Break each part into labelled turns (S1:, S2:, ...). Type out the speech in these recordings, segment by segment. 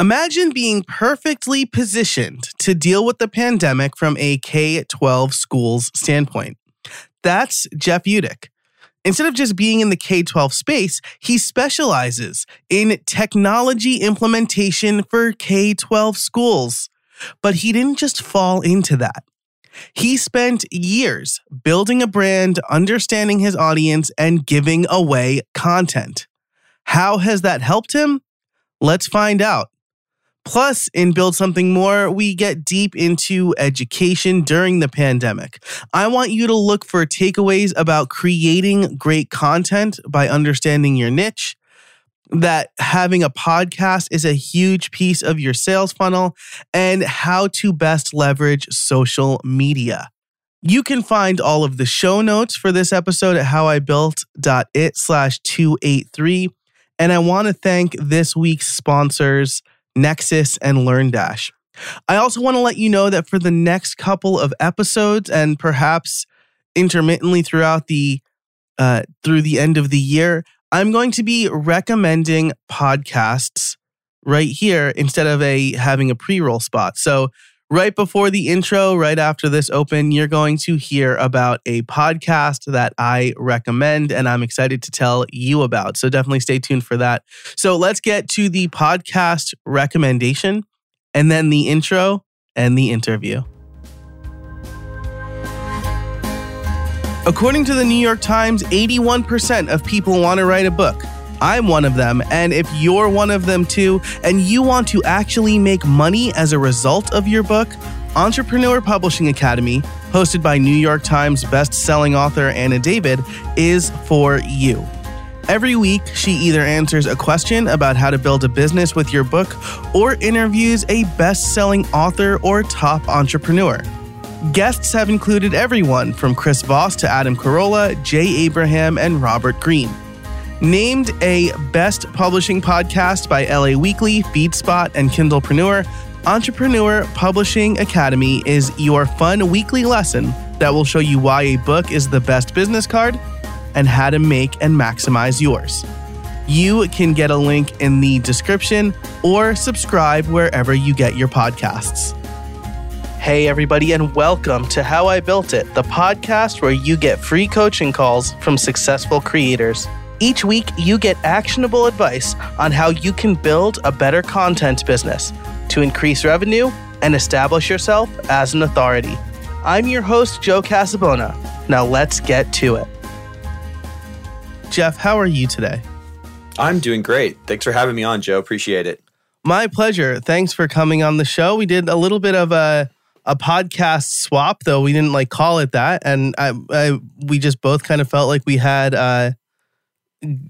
S1: Imagine being perfectly positioned to deal with the pandemic from a K 12 school's standpoint. That's Jeff Utecht. Instead of just being in the K 12 space, he specializes in technology implementation for K 12 schools. But he didn't just fall into that. He spent years building a brand, understanding his audience, and giving away content. How has that helped him? Let's find out. Plus, in Build Something More, we get deep into education during the pandemic. I want you to look for takeaways about creating great content by understanding your niche, that having a podcast is a huge piece of your sales funnel, and how to best leverage social media. You can find all of the show notes for this episode at howibuilt.it slash 283. And I want to thank this week's sponsors, Nexcess and LearnDash. I also want to let you know that for the next couple of episodes and perhaps intermittently throughout the uh, through the end of the year, I'm going to be recommending podcasts right here instead of a having a pre-roll spot. So right before the intro, right after this open, you're going to hear about a podcast that I recommend and I'm excited to tell you about. So definitely stay tuned for that. So let's get to the podcast recommendation and then the intro and the interview. According to the New York Times, 81% of people want to write a book. I'm one of them, and if you're one of them too, and you want to actually make money as a result of your book, Entrepreneur Publishing Academy, hosted by New York Times best-selling author Anna David, is for you. Every week, she either answers a question about how to build a business with your book or interviews a best selling author or top entrepreneur. Guests have included everyone from Chris Voss to Adam Carolla, Jay Abraham, and Robert Greene. Named a Best Publishing Podcast by LA Weekly, FeedSpot, and Kindlepreneur, Entrepreneur Publishing Academy is your fun weekly lesson that will show you why a book is the best business card and how to make and maximize yours. You can get a link in the description or subscribe wherever you get your podcasts. Hey, everybody, and welcome to How I Built It, the podcast where you get free coaching calls from successful creators. Each week, you get actionable advice on how you can build a better content business to increase revenue and establish yourself as an authority. I'm your host, Joe Casabona. Now, let's get to it. Jeff, how are you today?
S2: I'm doing great. Thanks for having me on, Joe. Appreciate it.
S1: My pleasure. Thanks for coming on the show. We did a little bit of a a podcast swap, though we didn't like call it that, and I, I we just both kind of felt like we had uh,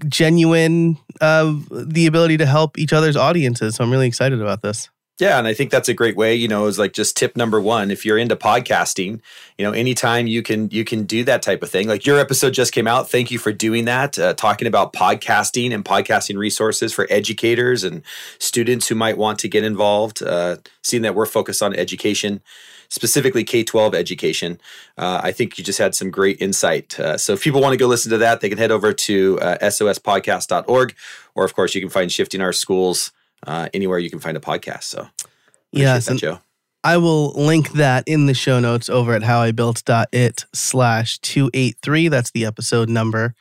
S1: genuine uh, the ability to help each other's audiences. So I'm really excited about this.
S2: Yeah, and I think that's a great way, you know, is like just tip number 1 if you're into podcasting, you know, anytime you can you can do that type of thing. Like your episode just came out. Thank you for doing that, uh, talking about podcasting and podcasting resources for educators and students who might want to get involved. Uh, seeing that we're focused on education, specifically K 12 education, uh, I think you just had some great insight. Uh, so if people want to go listen to that, they can head over to uh, sospodcast.org, or of course, you can find Shifting Our Schools uh, anywhere you can find a podcast. So,
S1: yes,
S2: that, Joe.
S1: I will link that in the show notes over at howibuilt.it slash 283. That's the episode number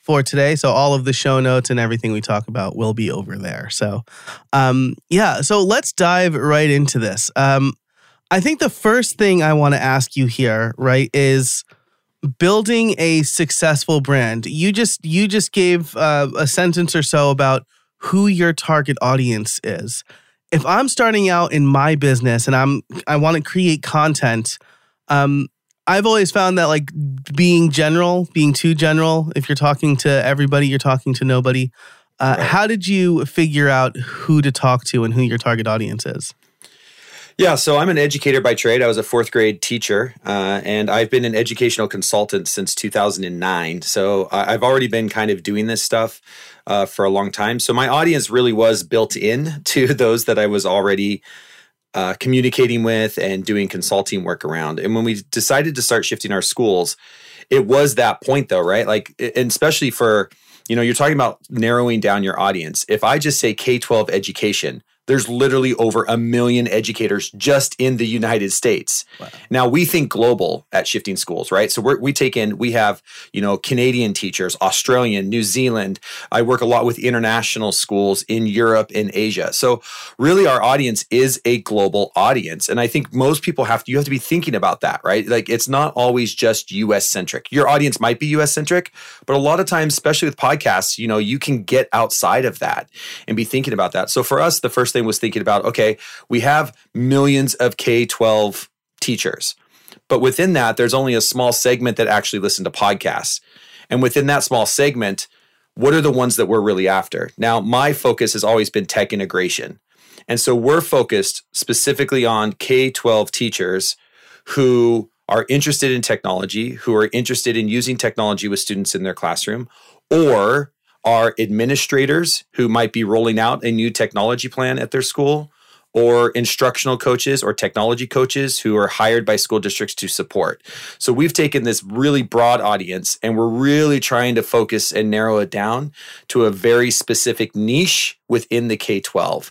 S1: for today. So all of the show notes and everything we talk about will be over there. So, um, yeah, so let's dive right into this. Um, I think the first thing I want to ask you here, right, is building a successful brand. You just you just gave uh, a sentence or so about who your target audience is. If I'm starting out in my business and I'm I want to create content, um, I've always found that like being general, being too general, if you're talking to everybody, you're talking to nobody. Uh, right. How did you figure out who to talk to and who your target audience is?
S2: Yeah, so I'm an educator by trade. I was a fourth grade teacher, uh, and I've been an educational consultant since 2009. So I've already been kind of doing this stuff uh, for a long time. So my audience really was built in to those that I was already uh, communicating with and doing consulting work around. And when we decided to start shifting our schools, it was that point though, right? Like, and especially for you know, you're talking about narrowing down your audience. If I just say K 12 education, there's literally over a million educators just in the United States. Wow. Now we think global at Shifting Schools, right? So we take in, we have, you know, Canadian teachers, Australian, New Zealand. I work a lot with international schools in Europe and Asia. So really our audience is a global audience. And I think most people have to, you have to be thinking about that, right? Like it's not always just US centric. Your audience might be US centric, but a lot of times, especially with podcasts, you know, you can get outside of that and be thinking about that. So for us, the first thing thing was thinking about okay, we have millions of K 12 teachers, but within that, there's only a small segment that actually listen to podcasts. And within that small segment, what are the ones that we're really after? Now, my focus has always been tech integration. And so we're focused specifically on K 12 teachers who are interested in technology, who are interested in using technology with students in their classroom, or are administrators who might be rolling out a new technology plan at their school, or instructional coaches or technology coaches who are hired by school districts to support. So we've taken this really broad audience and we're really trying to focus and narrow it down to a very specific niche within the K 12.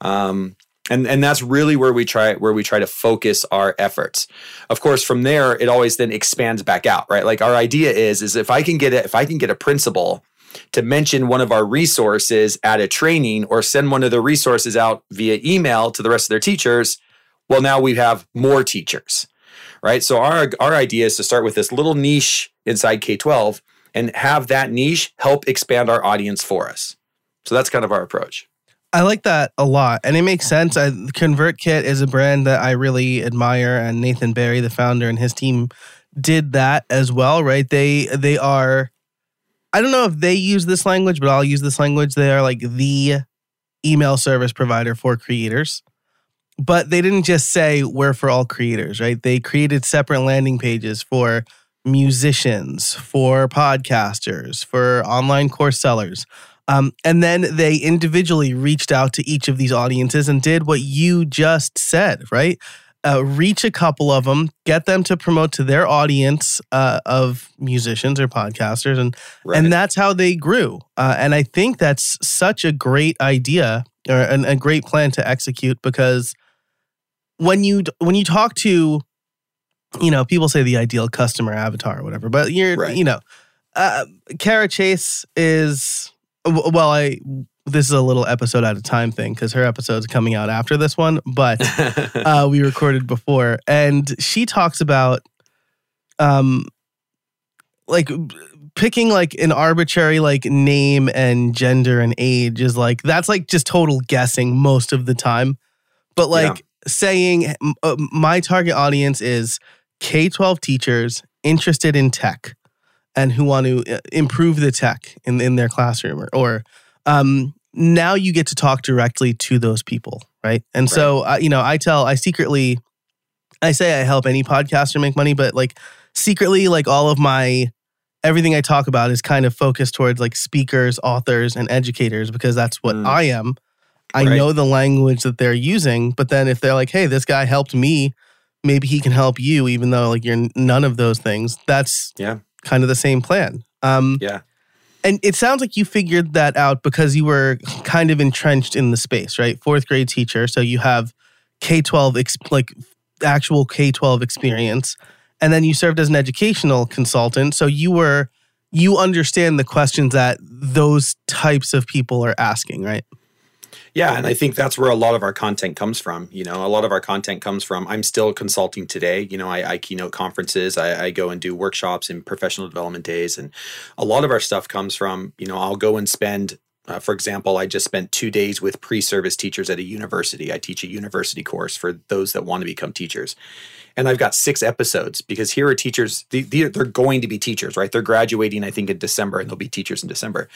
S2: Um, and and that's really where we try where we try to focus our efforts of course from there it always then expands back out right like our idea is is if i can get it if i can get a principal to mention one of our resources at a training or send one of the resources out via email to the rest of their teachers, well, now we have more teachers, right? So our, our idea is to start with this little niche inside K 12 and have that niche help expand our audience for us. So that's kind of our approach.
S1: I like that a lot, and it makes sense. I, ConvertKit is a brand that I really admire, and Nathan Barry, the founder, and his team did that as well. Right? They they are I don't know if they use this language, but I'll use this language. They are like the email service provider for creators. But they didn't just say we're for all creators, right? They created separate landing pages for musicians, for podcasters, for online course sellers. Um, and then they individually reached out to each of these audiences and did what you just said, right? Uh, reach a couple of them, get them to promote to their audience uh, of musicians or podcasters, and right. and that's how they grew. Uh, and I think that's such a great idea or an, a great plan to execute because when you when you talk to, you know, people say the ideal customer avatar or whatever, but you're right. you know, uh, Kara Chase is well, I this is a little episode at a time thing because her episode's coming out after this one, but uh, we recorded before, and she talks about, um, like picking like an arbitrary like name and gender and age is like that's like just total guessing most of the time, but like yeah. saying uh, my target audience is K twelve teachers interested in tech and who want to uh, improve the tech in in their classroom or, or um, now you get to talk directly to those people, right? And right. so, uh, you know, I tell, I secretly, I say I help any podcaster make money, but like secretly, like all of my everything I talk about is kind of focused towards like speakers, authors, and educators because that's what mm. I am. I right. know the language that they're using, but then if they're like, "Hey, this guy helped me," maybe he can help you, even though like you're none of those things. That's yeah, kind of the same plan.
S2: Um, yeah.
S1: And it sounds like you figured that out because you were kind of entrenched in the space, right? Fourth grade teacher, so you have K twelve like actual K twelve experience, and then you served as an educational consultant, so you were you understand the questions that those types of people are asking, right?
S2: Yeah, and I think that's where a lot of our content comes from. You know, a lot of our content comes from. I'm still consulting today. You know, I, I keynote conferences. I, I, go and do workshops and professional development days, and a lot of our stuff comes from. You know, I'll go and spend. Uh, for example, I just spent two days with pre-service teachers at a university. I teach a university course for those that want to become teachers, and I've got six episodes because here are teachers. They're going to be teachers, right? They're graduating, I think, in December, and they'll be teachers in December,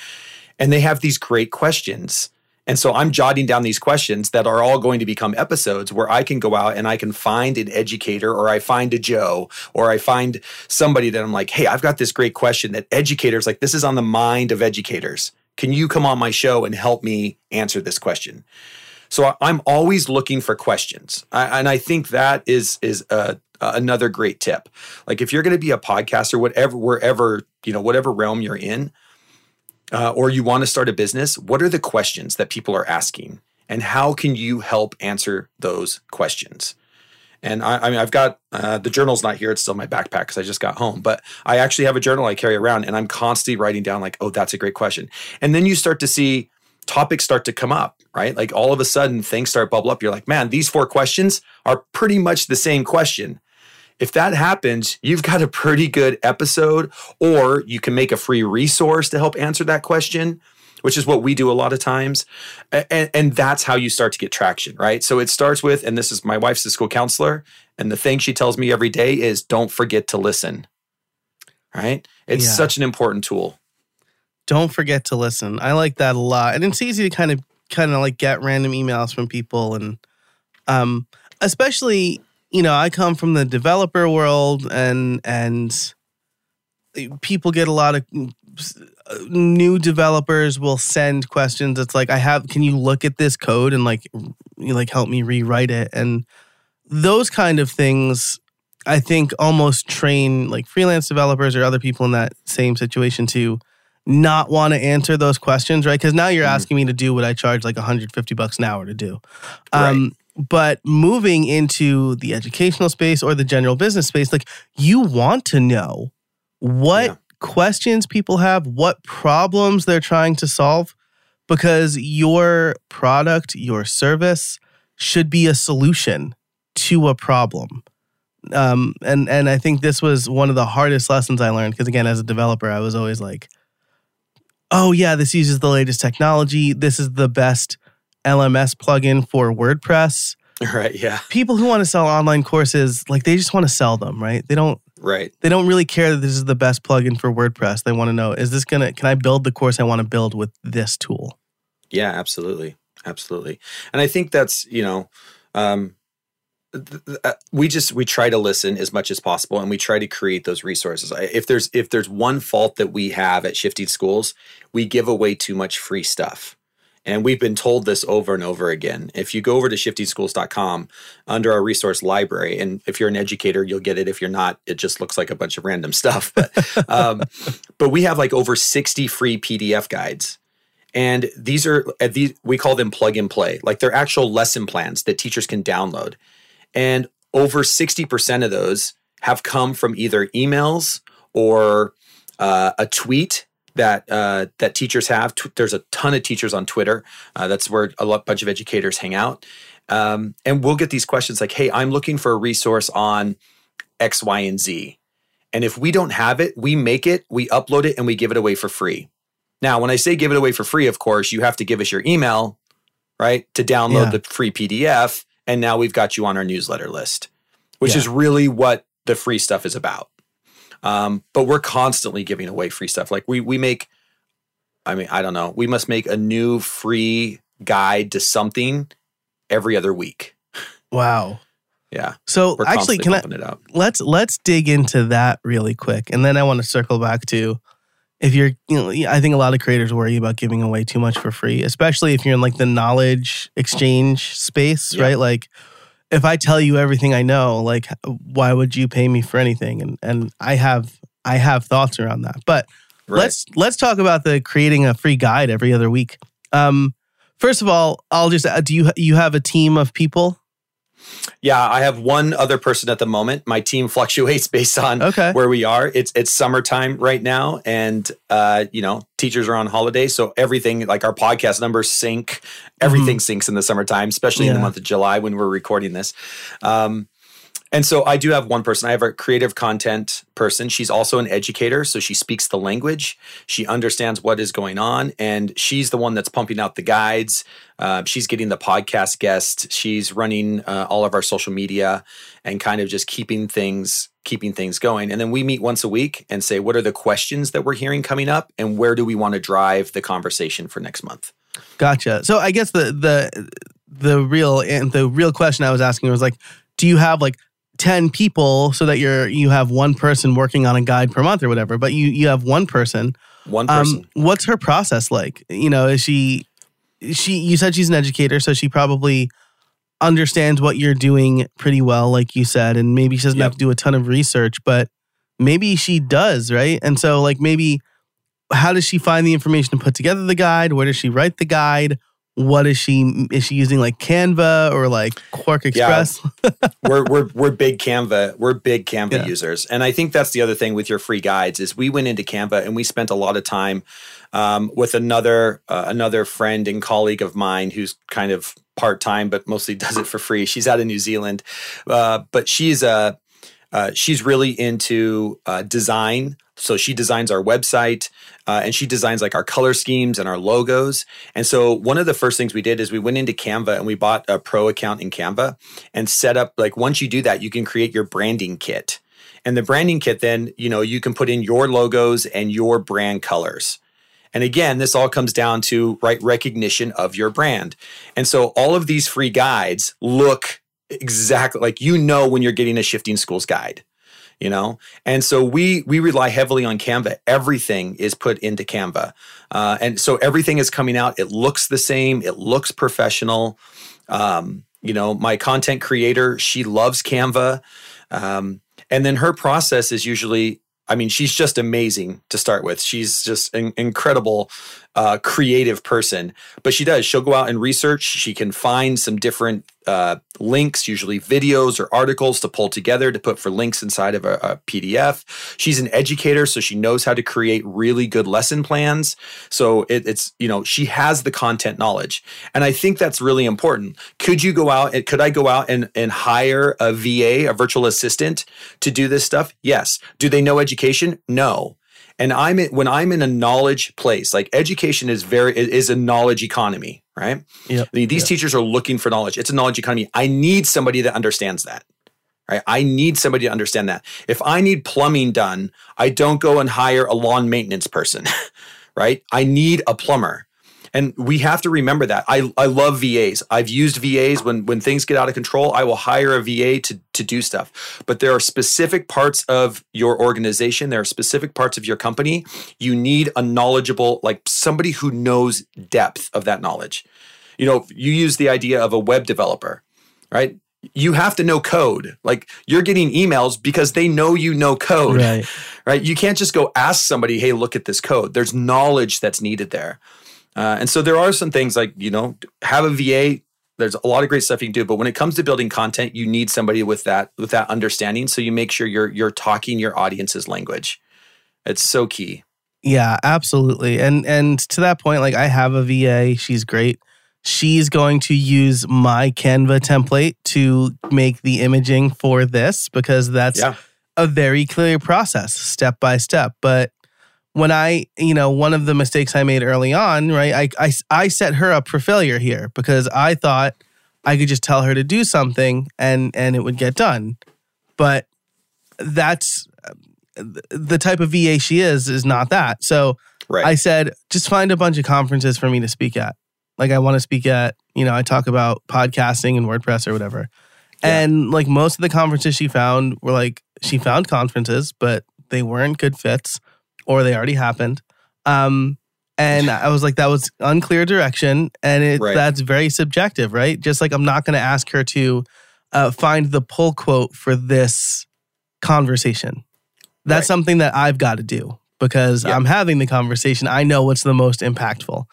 S2: and they have these great questions and so I'm jotting down these questions that are all going to become episodes where I can go out and I can find an educator or I find a Joe or I find somebody that I'm like, hey, I've got this great question that educators like this is on the mind of educators. Can you come on my show and help me answer this question? So I'm always looking for questions. I, and I think that is is a, another great tip. Like if you're going to be a podcaster, whatever, wherever, you know, whatever realm you're in, uh, or you want to start a business, what are the questions that people are asking? and how can you help answer those questions? And I, I mean, I've got uh, the journal's not here; it's still in my backpack because I just got home. But I actually have a journal I carry around, and I'm constantly writing down like, "Oh, that's a great question." And then you start to see topics start to come up, right? Like all of a sudden, things start bubble up. You're like, "Man, these four questions are pretty much the same question." If that happens, you've got a pretty good episode, or you can make a free resource to help answer that question which is what we do a lot of times. And, and that's how you start to get traction, right? So it starts with, and this is my wife's a school counselor, and the thing she tells me every day is don't forget to listen, right? It's yeah. such an important tool.
S1: Don't forget to listen. I like that a lot. And it's easy to kind of kind of like get random emails from people and um especially you know i come from the developer world and and people get a lot of new developers will send questions. It's like I have. Can you look at this code and like you like help me rewrite it and those kind of things. I think almost train like freelance developers or other people in that same situation to not want to answer those questions, right? Because now you're mm asking me to do what I charge like 150 bucks an hour to do. Um, right. But moving into the educational space or the general business space, like you want to know what yeah questions people have, what problems they're trying to solve, because your product, your service should be a solution to a problem. Um, and and I think this was one of the hardest lessons I learned because again, as a developer, I was always like, "Oh yeah, this uses the latest technology. This is the best LMS plugin for WordPress."
S2: Right. Yeah.
S1: People who want to sell online courses, like they just want to sell them, right? They don't
S2: Right.
S1: They don't really care that this is the best plugin for WordPress. They want to know is this going to can I build the course I want to build with this tool?
S2: Yeah, absolutely. Absolutely. And I think that's, you know, um, uh, we just we try to listen as much as possible and we try to create those resources if there's if there's one fault that we have at shifting schools we give away too much free stuff and we've been told this over and over again. If you go over to shiftingschools.com under our resource library, and if you're an educator, you'll get it. If you're not, it just looks like a bunch of random stuff. But, um, but we have like over 60 free PDF guides. And these are uh, these we call them plug and play. Like they're actual lesson plans that teachers can download. And over 60% of those have come from either emails or uh, a tweet that uh, that teachers have. There's a ton of teachers on Twitter. Uh, that's where a lot, bunch of educators hang out. Um, and we'll get these questions like, "Hey, I'm looking for a resource on X, Y, and Z." And if we don't have it, we make it, we upload it, and we give it away for free. Now, when I say give it away for free, of course, you have to give us your email, right, to download yeah. the free PDF. And now we've got you on our newsletter list, which yeah. is really what the free stuff is about. Um, but we're constantly giving away free stuff. Like we we make, I mean, I don't know, we must make a new free guide to something every other week.
S1: Wow.
S2: Yeah.
S1: So actually, can I let's let's dig into that really quick, and then I want to circle back to if you're, you know, I think a lot of creators worry about giving away too much for free, especially if you're in like the knowledge exchange space, yeah. right? Like if I tell you everything I know, like why would you pay me for anything? And and I have I have thoughts around that. But right. let's let's talk about the creating a free guide every other week. Um, first of all, I'll just uh, do you you have a team of people
S2: yeah, I have one other person at the moment. My team fluctuates based on okay. where we are. It's it's summertime right now, and uh, you know, teachers are on holiday, so everything like our podcast numbers sink. Everything mm-hmm. sinks in the summertime, especially yeah. in the month of July when we're recording this. Um, and so I do have one person. I have a creative content person. She's also an educator. So she speaks the language. She understands what is going on. And she's the one that's pumping out the guides. Uh, she's getting the podcast guests. She's running uh, all of our social media and kind of just keeping things keeping things going. And then we meet once a week and say, what are the questions that we're hearing coming up? And where do we want to drive the conversation for next month?
S1: Gotcha. So I guess the the the real and the real question I was asking was like, do you have like 10 people so that you're you have one person working on a guide per month or whatever but you you have one person.
S2: One person.
S1: um, what's her process like? You know is she she you said she's an educator so she probably understands what you're doing pretty well like you said and maybe she doesn't yep. have to do a ton of research but maybe she does right? And so like maybe how does she find the information to put together the guide? Where does she write the guide what is she is she using like Canva or like QuarkXPress?
S2: Yeah. we're we're we're big Canva. We're big Canva
S1: Yeah.
S2: users. And I think that's the other thing with your free guides is we went into Canva and we spent a lot of time um, with another uh, another friend and colleague of mine who's kind of part time but mostly does it for free. She's out of New Zealand, uh, but she's a uh, she's really into uh, design. So she designs our website uh, and she designs like our color schemes and our logos. And so one of the first things we did is we went into Canva and we bought a pro account in Canva and set up like once you do that, you can create your branding kit. And the branding kit, then, you know, you can put in your logos and your brand colors. And again, this all comes down to right recognition of your brand. And so all of these free guides look exactly. Like you know when you're getting a shifting schools guide you know? And so we we rely heavily on canva. Everything is put into canva. Uh, and so everything is coming out. It looks the same. It looks professional. Um, you know my content creator she loves canva. Um, and then her process is usually i mean she's just amazing to start with. She's just incredible uh, creative person but she does. She'll go out and research. She can find some different uh, links usually videos or articles to pull together to put for links inside of a, a pdf she's an educator so she knows how to create really good lesson plans. So it, it's you know she has the content knowledge. And i think that's really important. Could you go out and could i go out and, and hire a va a virtual assistant to do this stuff? Yes. Do they know education? No and i'm in, when i'm in a knowledge place like education is very is a knowledge economy right?
S1: Yep.
S2: The- these
S1: Yep.
S2: teachers are looking for knowledge. It's a knowledge economy. I need somebody that understands that right? I need somebody to understand that. If i need plumbing done i don't go and hire a lawn maintenance person right? I need a plumber and we have to remember that i, I love vas i've used vas when when things get out of control i will hire a va to, to do stuff but there are specific parts of your organization there are specific parts of your company you need a knowledgeable like somebody who knows depth of that knowledge you know you use the idea of a web developer right you have to know code like you're getting emails because they know you know code
S1: Right.
S2: right? You can't just go ask somebody, hey, look at this code. There's knowledge that's needed there. Uh, and so there are some things like, you know, have a VA. There's a lot of great stuff you can do, but when it comes to building content, you need somebody with that with that understanding. So you make sure you're you're talking your audience's language. It's so key.
S1: Yeah, absolutely. And and to that point, like I have a VA. She's great. She's going to use my Canva template to make the imaging for this because that's
S2: Yeah.
S1: a very clear process, step by step. But when I, you know, one of the mistakes I made early on, right? I I, I set her up for failure here because I thought I could just tell her to do something and and it would get done. But that's the type of VA she is is not that. So
S2: Right.
S1: I said, just find a bunch of conferences for me to speak at. Like I want to speak at, you know, I talk about podcasting and WordPress or whatever.
S2: Yeah.
S1: And like most of the conferences she found were like she found conferences, but they weren't good fits or they already happened. Um and I was like that was unclear direction and it
S2: Right.
S1: that's very subjective, right? Just like I'm not going to ask her to uh, find the pull quote for this conversation. That's
S2: Right.
S1: something that I've got to do because
S2: Yeah.
S1: I'm having the conversation. I know what's the most impactful.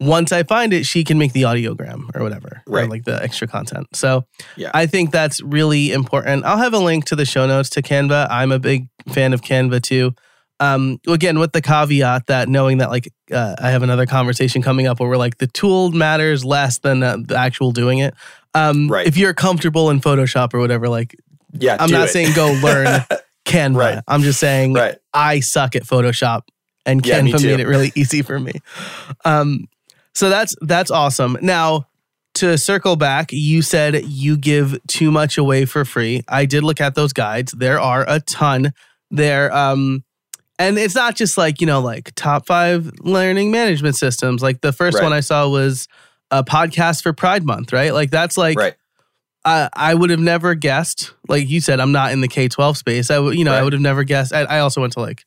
S1: Once I find it, she can make the audiogram or whatever, or
S2: Right.
S1: like the extra content. So
S2: Yeah.
S1: I think that's really important. I'll have a link to the show notes to Canva. I'm a big fan of Canva too. Um, again, with the caveat that knowing that like uh, I have another conversation coming up where we're like the tool matters less than uh, the actual doing it. Um,
S2: Right.
S1: If you're comfortable in Photoshop or whatever, like
S2: yeah.
S1: I'm not
S2: it.
S1: saying go learn Canva.
S2: Right.
S1: I'm just saying
S2: right.
S1: I suck at Photoshop, and
S2: Yeah,
S1: Canva made it really easy for me. Um, so that's that's awesome. Now to circle back, you said you give too much away for free. I did look at those guides. There are a ton there. Um, and it's not just like you know like top five learning management systems. Like the first
S2: Right.
S1: one I saw was a podcast for Pride Month, right? Like that's like
S2: right.
S1: I, I would have never guessed. Like you said, I'm not in the K 12 space. I would, you know, I would have never guessed. I, I also went to like,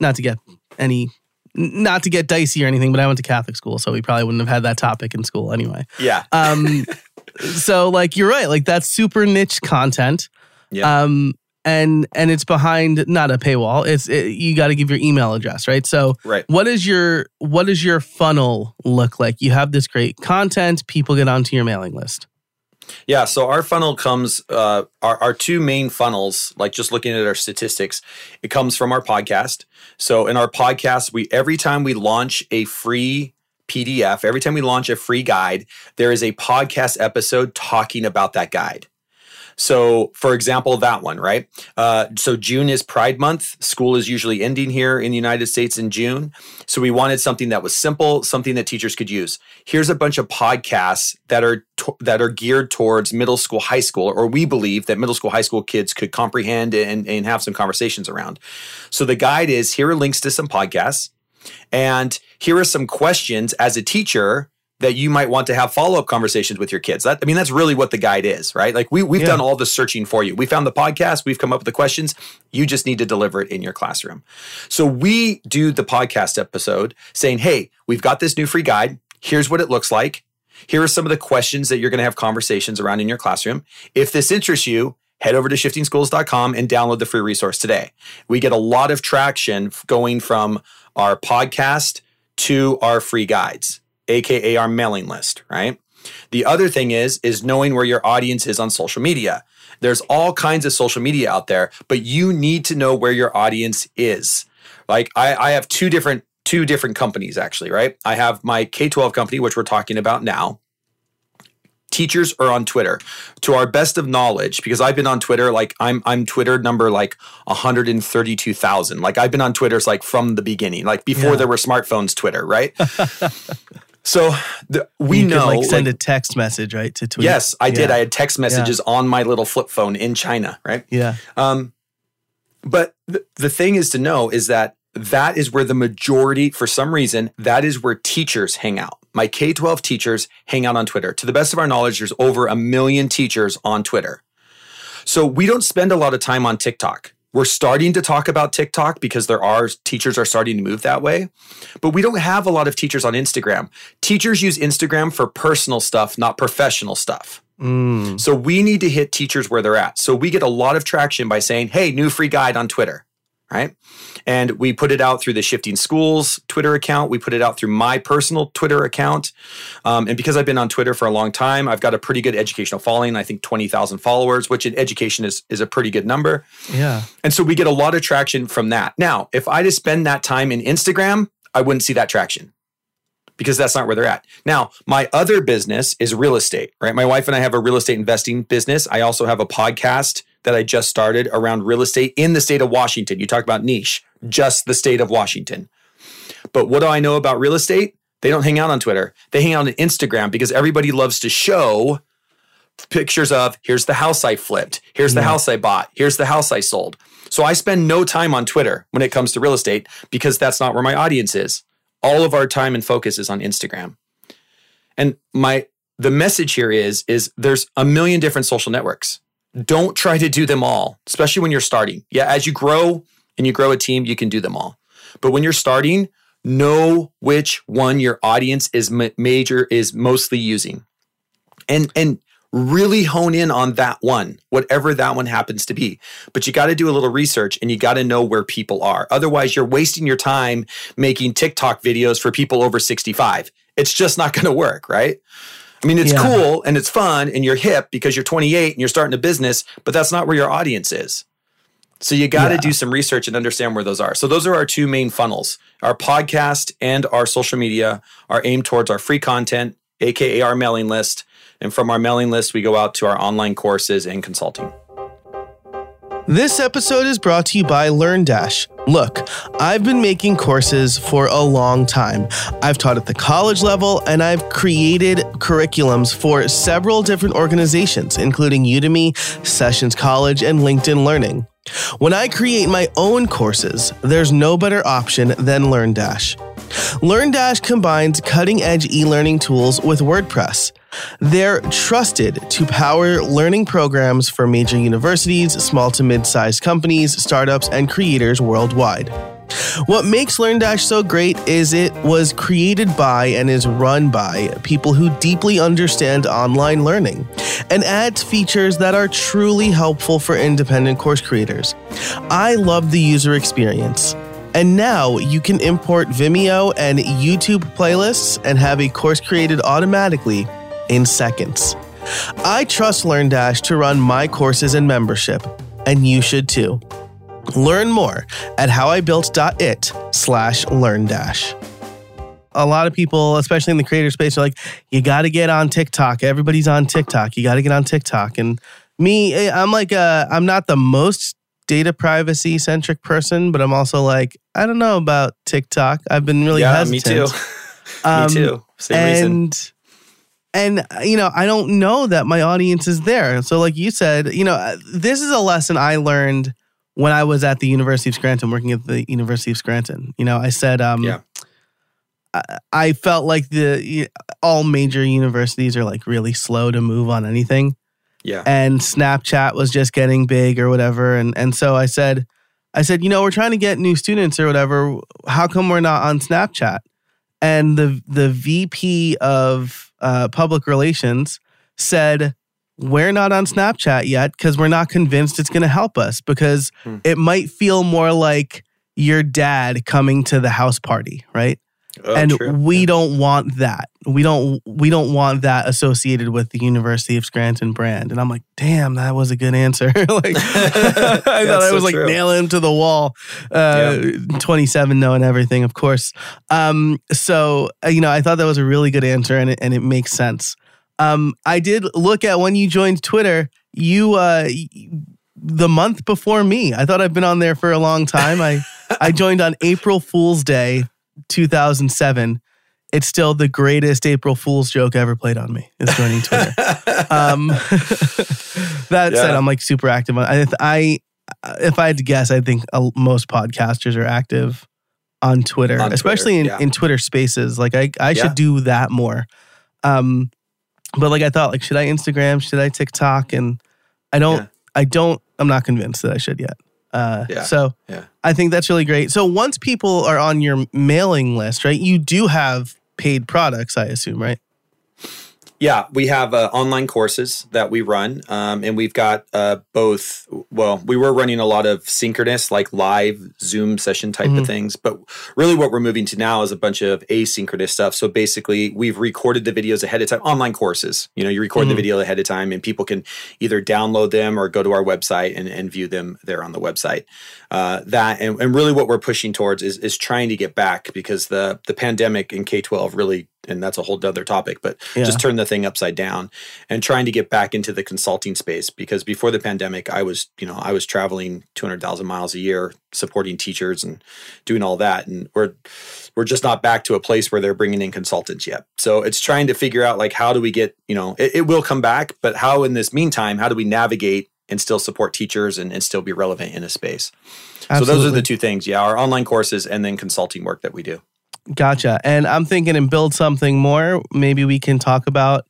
S1: not to get any, not to get dicey or anything, but I went to Catholic school, so we probably wouldn't have had that topic in school anyway.
S2: Yeah.
S1: Um, so like you're right, like that's super niche content.
S2: Yeah.
S1: Um, and and it's behind not a paywall. It's it, you got to give your email address, right? So,
S2: Right.
S1: what is your what does your funnel look like? You have this great content, people get onto your mailing list.
S2: Yeah, so our funnel comes, uh, our, our two main funnels, like just looking at our statistics, it comes from our podcast. So in our podcast, we every time we launch a free PDF, every time we launch a free guide, there is a podcast episode talking about that guide. So, for example, that one, right? Uh, so, June is Pride Month. School is usually ending here in the United States in June. So, we wanted something that was simple, something that teachers could use. Here's a bunch of podcasts that are to- that are geared towards middle school, high school, or we believe that middle school, high school kids could comprehend and, and have some conversations around. So, the guide is here are links to some podcasts, and here are some questions as a teacher that you might want to have follow-up conversations with your kids. That I mean, that's really what the guide is, right? Like we we've
S1: Yeah.
S2: done all the searching for you. We found the podcast, we've come up with the questions. You just need to deliver it in your classroom. So we do the podcast episode saying, hey, we've got this new free guide. Here's what it looks like. Here are some of the questions that you're going to have conversations around in your classroom. If this interests you, head over to shiftingschools.com and download the free resource today. We get a lot of traction going from our podcast to our free guides, aka our mailing list, right? The other thing is is knowing where your audience is on social media. There's all kinds of social media out there, but you need to know where your audience is. Like I, I have two different two different companies actually, right? I have my K-12 company, which we're talking about now. Teachers are on Twitter. To our best of knowledge, because I've been on Twitter, like I'm I'm Twitter number like 132,000. Like I've been on Twitter's like from the beginning, like before
S1: Yeah.
S2: there were smartphones, Twitter, right? so the, we
S1: you
S2: know
S1: could like send
S2: like,
S1: a text message, right? To tweet.
S2: Yes, I did.
S1: Yeah.
S2: I had text messages on my little flip phone in China, right?
S1: Yeah.
S2: Um, but th- the thing is to know is that that is where the majority, for some reason, that is where teachers hang out. My K 12 teachers hang out on Twitter. To the best of our knowledge, there's over a million teachers on Twitter. So we don't spend a lot of time on TikTok. We're starting to talk about TikTok because there are teachers are starting to move that way, but we don't have a lot of teachers on Instagram. Teachers use Instagram for personal stuff, not professional stuff.
S1: Mm.
S2: So we need to hit teachers where they're at. So we get a lot of traction by saying, hey, new free guide on Twitter, right? And we put it out through the Shifting Schools Twitter account. We put it out through my personal Twitter account. Um, and because I've been on Twitter for a long time, I've got a pretty good educational following. I think 20,000 followers, which in education is, is a pretty good number.
S1: Yeah.
S2: And so we get a lot of traction from that. Now, if I just spend that time in Instagram, I wouldn't see that traction because that's not where they're at. Now, my other business is real estate, right? My wife and I have a real estate investing business. I also have a podcast that I just started around real estate in the state of Washington. You talk about niche, just the state of Washington. But what do I know about real estate? They don't hang out on Twitter. They hang out on Instagram because everybody loves to show pictures of here's the house I flipped, here's the
S1: Yeah.
S2: house I bought, here's the house I sold. So I spend no time on Twitter when it comes to real estate because that's not where my audience is. All of our time and focus is on Instagram. And my the message here is is there's a million different social networks. Don't try to do them all, especially when you're starting. Yeah, as you grow and you grow a team, you can do them all. But when you're starting, know which one your audience is major is mostly using. And and really hone in on that one, whatever that one happens to be. But you got to do a little research and you got to know where people are. Otherwise, you're wasting your time making TikTok videos for people over 65. It's just not going to work, right? I mean, it's
S1: Yeah.
S2: cool and it's fun and you're hip because you're 28 and you're starting a business, but that's not where your audience is. So you got to
S1: Yeah.
S2: do some research and understand where those are. So those are our two main funnels. Our podcast and our social media are aimed towards our free content, aka our mailing list. And from our mailing list, we go out to our online courses and consulting.
S1: This episode is brought to you by LearnDash. Look, I've been making courses for a long time. I've taught at the college level and I've created curriculums for several different organizations, including Udemy, Sessions College, and LinkedIn Learning. When I create my own courses, there's no better option than LearnDash. LearnDash combines cutting edge e learning tools with WordPress. They're trusted to power learning programs for major universities, small to mid sized companies, startups, and creators worldwide. What makes LearnDash so great is it was created by and is run by people who deeply understand online learning and adds features that are truly helpful for independent course creators. I love the user experience. And now you can import Vimeo and YouTube playlists and have a course created automatically in seconds. I trust LearnDash to run my courses and membership, and you should too. Learn more at howibuilt.it slash learndash. A lot of people, especially in the creator space, are like, you got to get on TikTok. Everybody's on TikTok. You got to get on TikTok. And me, eh, I'm like, uh, I'm not the most data privacy centric person, but I'm also like, I don't know about TikTok. I've been really
S2: yeah,
S1: hesitant.
S2: me too.
S1: Um,
S2: me too. Same
S1: and
S2: reason.
S1: And uh, you know i don't know that my audience is there so like you said you know uh, this is a lesson i learned when i was at the university of scranton working at the university of scranton you know i said um
S2: Yeah.
S1: I, I felt like the all major universities are like really slow to move on anything
S2: Yeah.
S1: and Snapchat was just getting big or whatever. And and so I said, I said, you know, we're trying to get new students or whatever. How come we're not on Snapchat? And the the VP of uh, public relations said, we're not on Snapchat yet because we're not convinced it's going to help us because
S2: Hmm.
S1: it might feel more like your dad coming to the house party, right?
S2: Oh,
S1: and
S2: true.
S1: we
S2: Yeah.
S1: don't want that. We don't we don't want that associated with the University of Scranton brand. And I'm like, damn, that was a good answer. like I thought I
S2: so
S1: was like
S2: true.
S1: nailing him to the wall. Uh, 27 knowing everything, of course. Um, so uh, you know, I thought that was a really good answer, and it, and it makes sense. Um, I did look at when you joined Twitter. You uh, the month before me. I thought I've been on there for a long time. I I joined on April Fool's Day, 2007. It's still the greatest April Fool's joke ever played on me. Is joining Twitter. um, that said, I'm like super active. on I, I if I had to guess, I think uh, most podcasters are active on Twitter,
S2: On
S1: especially
S2: Twitter,
S1: in,
S2: yeah.
S1: in Twitter Spaces. Like I I
S2: Yeah.
S1: should do that more. Um, but like I thought, like should I Instagram? Should I TikTok? And I don't.
S2: Yeah.
S1: I don't. I'm not convinced that I should yet. Uh,
S2: Yeah.
S1: So
S2: Yeah.
S1: I think that's really great. So once people are on your mailing list, right? You do have paid products, I assume, right?
S2: Yeah, we have uh, online courses that we run, um, and we've got uh, both. Well, we were running a lot of synchronous, like live Zoom session type
S1: Mhm.
S2: of things, but really what we're moving to now is a bunch of asynchronous stuff. So basically, we've recorded the videos ahead of time. Online courses, you know, you record
S1: Mhm.
S2: the video ahead of time, and people can either download them or go to our website and, and view them there on the website. Uh, that and, and really what we're pushing towards is is trying to get back because the the pandemic in K twelve really and that's a whole other topic, but
S1: Yeah.
S2: just turn the thing upside down and trying to get back into the consulting space because before the pandemic i was you know i was traveling 200000 miles a year supporting teachers and doing all that. And we're we're just not back to a place where they're bringing in consultants yet. So it's trying to figure out like how do we get you know it, it will come back but how in this meantime how do we navigate and still support teachers and, and still be relevant in a space? So those are the two things. Yeah our online courses and then consulting work that we do
S1: Gotcha. And I'm thinking and build something more. Maybe we can talk about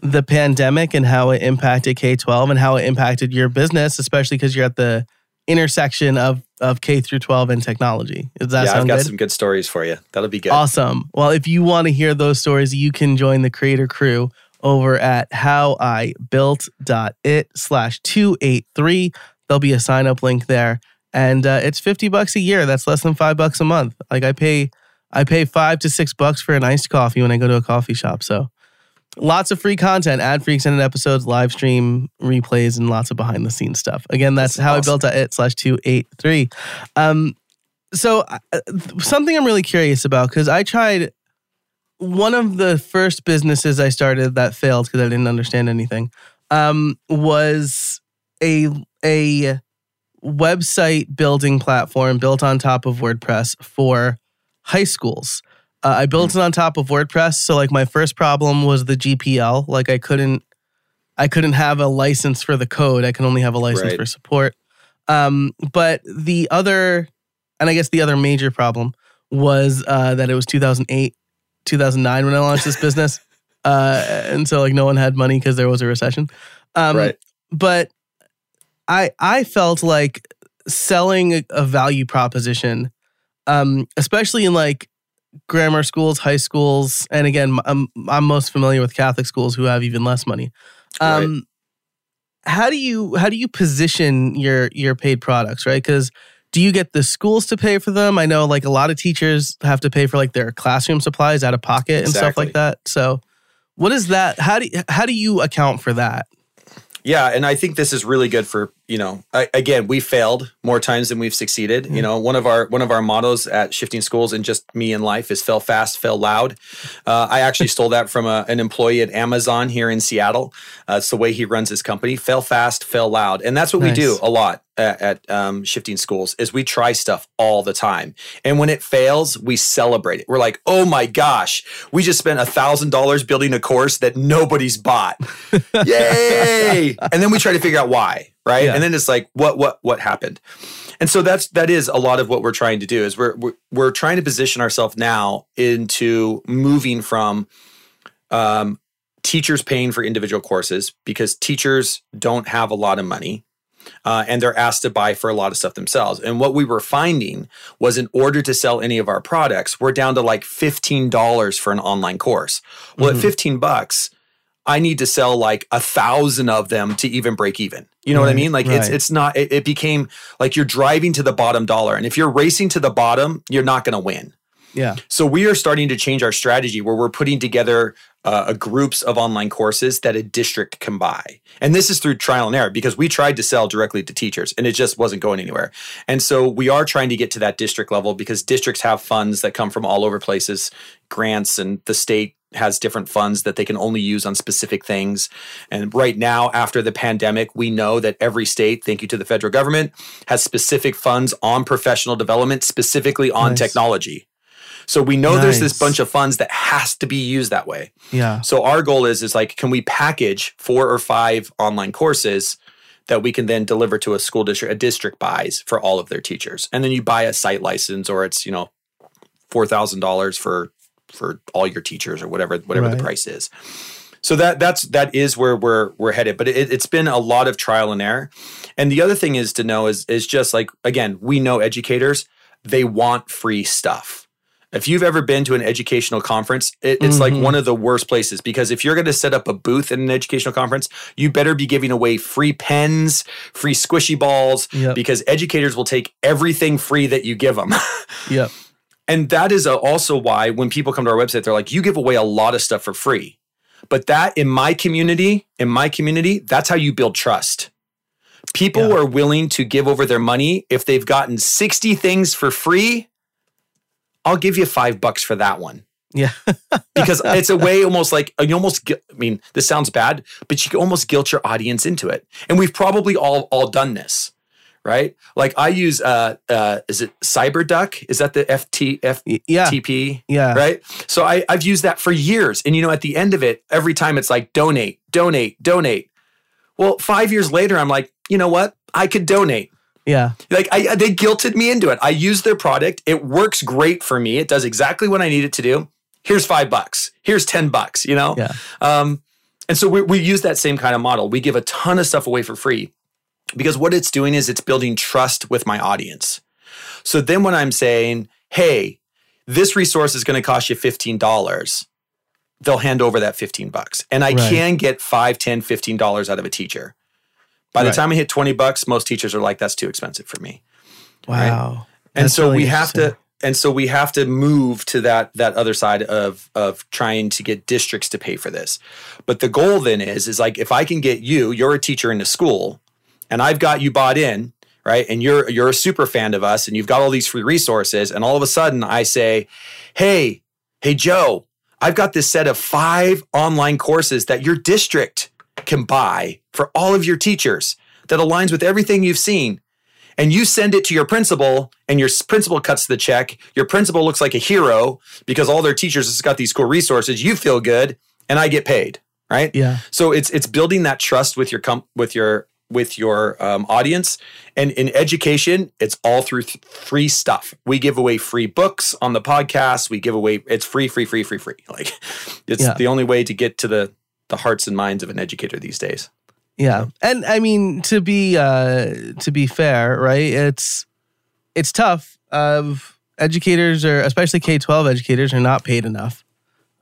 S1: the pandemic and how it impacted K 12 and how it impacted your business, especially because you're at the intersection of, of K through 12 and technology. Does that
S2: yeah i've got
S1: good?
S2: some good stories for you that'll be good
S1: Awesome. Well, if you want to hear those stories, you can join the creator crew over at howibuilt.it slash 283. There'll be a sign up link there. And uh, it's 50 bucks a year. That's less than five bucks a month. Like I pay, I pay five to six bucks for an iced coffee when I go to a coffee shop. So lots of free content, ad free extended episodes, live stream replays, and lots of behind the scenes stuff. Again, that's,
S2: That's
S1: how I
S2: awesome.
S1: built it slash 283. Um, so uh, something I'm really curious about because I tried one of the first businesses I started that failed because I didn't understand anything um, was a a website building platform built on top of WordPress for high schools. Uh, I built it on top of WordPress, so like my first problem was the GPL. Like I couldn't I couldn't have a license for the code. I can only have a license
S2: Right.
S1: for support. Um, but the other, and I guess the other major problem was uh, that it was 2008, 2009 when I launched this business. Uh, and so like no one had money because there was a recession. Um,
S2: right
S1: but I I felt like selling a, a value proposition um, especially in like grammar schools, high schools, and again, I'm I'm most familiar with Catholic schools who have even less money. Um, How do you how do you position your your paid products, right? Because do you get the schools to pay for them? I know like a lot of teachers have to pay for like their classroom supplies out of pocket and stuff like that. So, what is that? How do you, how do you account for that?
S2: Yeah, and I think this is really good for you know. I, again, we failed more times than we've succeeded. You know, one of our one of our mottos at Shifting Schools and just me in life is "fail fast, fail loud." Uh, I actually stole that from a, an employee at Amazon here in Seattle. Uh, it's the way he runs his company: fail fast, fail loud, and that's what we do a lot at, at um, Shifting Schools. Is we try stuff all the time, and when it fails, we celebrate it. We're like, "Oh my gosh, we just spent a thousand dollars building a course that nobody's bought." Yay! and then we try to figure out why, right?
S1: Yeah.
S2: And then it's like, what, what, what happened? And so that's that is a lot of what we're trying to do is we're we're, we're trying to position ourselves now into moving from um, teachers paying for individual courses because teachers don't have a lot of money. Uh, and they're asked to buy for a lot of stuff themselves. And what we were finding was in order to sell any of our products, we're down to like $15 for an online course. Well,
S1: Mhm.
S2: at 15 bucks, I need to sell like a thousand of them to even break even. You know what I mean? Like it's
S1: right.
S2: it's not it, it became like you're driving to the bottom dollar. And if you're racing to the bottom, you're not gonna win.
S1: Yeah.
S2: So we are starting to change our strategy where we're putting together uh, a groups of online courses that a district can buy. And this is through trial and error because we tried to sell directly to teachers and it just wasn't going anywhere. And so we are trying to get to that district level because districts have funds that come from all over places, grants and the state has different funds that they can only use on specific things. And right now, after the pandemic, we know that every state, thank you to the federal government, has specific funds on professional development, specifically on
S1: Nice.
S2: technology. So we know there's this bunch of funds that has to be used that way.
S1: Yeah.
S2: So our goal is is like, can we package four or five online courses that we can then deliver to a school district, a district buys for all of their teachers, and then you buy a site license, or it's you know four thousand dollars for for all your teachers, or whatever whatever
S1: Right.
S2: the price is. So that that's that is where we're we're headed, but it, it's been a lot of trial and error. And the other thing is to know is is just like again, we know educators they want free stuff. If you've ever been to an educational conference, it, it's like
S1: Mhm.
S2: one of the worst places because if you're going to set up a booth in an educational conference, you better be giving away free pens, free squishy balls,
S1: Yep.
S2: because educators will take everything free that you give them.
S1: Yep.
S2: And that is also why when people come to our website, they're like, you give away a lot of stuff for free. But that in my community, in my community, that's how you build trust. People
S1: Yeah.
S2: are willing to give over their money if they've gotten 60 things for free. I'll give you five bucks for that one
S1: Yeah.
S2: because it's a way almost like you almost I mean this sounds bad but you can almost guilt your audience into it and we've probably all all done this right like I use uh uh is it CyberDuck is that the FT
S1: Y- yeah.
S2: FTP
S1: Yeah.
S2: right so I I've used that for years and you know at the end of it every time it's like donate donate donate well 5 years later I'm like you know what I could donate
S1: Yeah.
S2: like I, they guilted me into it. I use their product. It works great for me. It does exactly what I need it to do. Here's five bucks. Here's ten bucks. You know.
S1: Yeah.
S2: Um, and so we, we use that same kind of model. We give a ton of stuff away for free because what it's doing is it's building trust with my audience. So then when I'm saying, hey, this resource is going to cost you $15, they'll hand over that 15 bucks. And I
S1: Right.
S2: can get five, 10, 15 dollars out of a teacher. By the
S1: Right.
S2: time I hit 20 bucks, most teachers are like, that's too expensive for me
S1: Wow.
S2: and so
S1: really
S2: we have to and so we have to move to that that other side of of trying to get districts to pay for this but the goal then is is like if i can get you you're a teacher in the school and i've got you bought in right? And you're you're a super fan of us and you've got all these free resources. And all of a sudden i say hey hey joe i've got this set of five online courses that your district can buy for all of your teachers that aligns with everything you've seen. And you send it to your principal and your principal cuts the check. Your principal looks like a hero because all their teachers has got these cool resources. You feel good and i get paid right?
S1: Yeah.
S2: so it's it's building that trust with your com- with your with your um, audience and in education it's all through th- free stuff we give away free books on the podcast we give away it's free free free free free like it's
S1: Yeah.
S2: the only way to get to the the hearts and minds of an educator these days
S1: Yeah. And I mean to be uh to be fair, right? It's it's tough of educators are, especially K 12 educators, are not paid enough.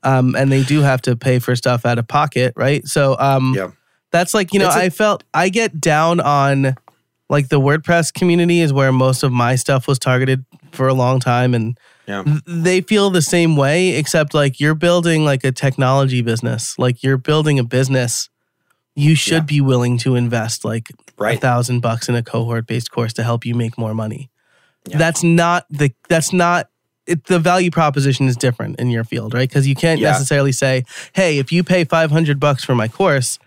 S1: Um, and they do have to pay for stuff out of pocket, right? So um,
S2: Yeah.
S1: That's like, you know,
S2: a-
S1: I felt I get down on like the WordPress community is where most of my stuff was targeted for a long time. And
S2: Yeah.
S1: th- they feel the same way, except like you're building like a technology business, like you're building a business. You should
S2: Yeah.
S1: be willing to invest like a thousand bucks in a cohort based course to help you make more money.
S2: Yeah.
S1: That's not the that's not it, the value proposition is different in your field, right? Because you can't
S2: Yeah.
S1: necessarily say, "Hey, if you pay five hundred bucks for my course,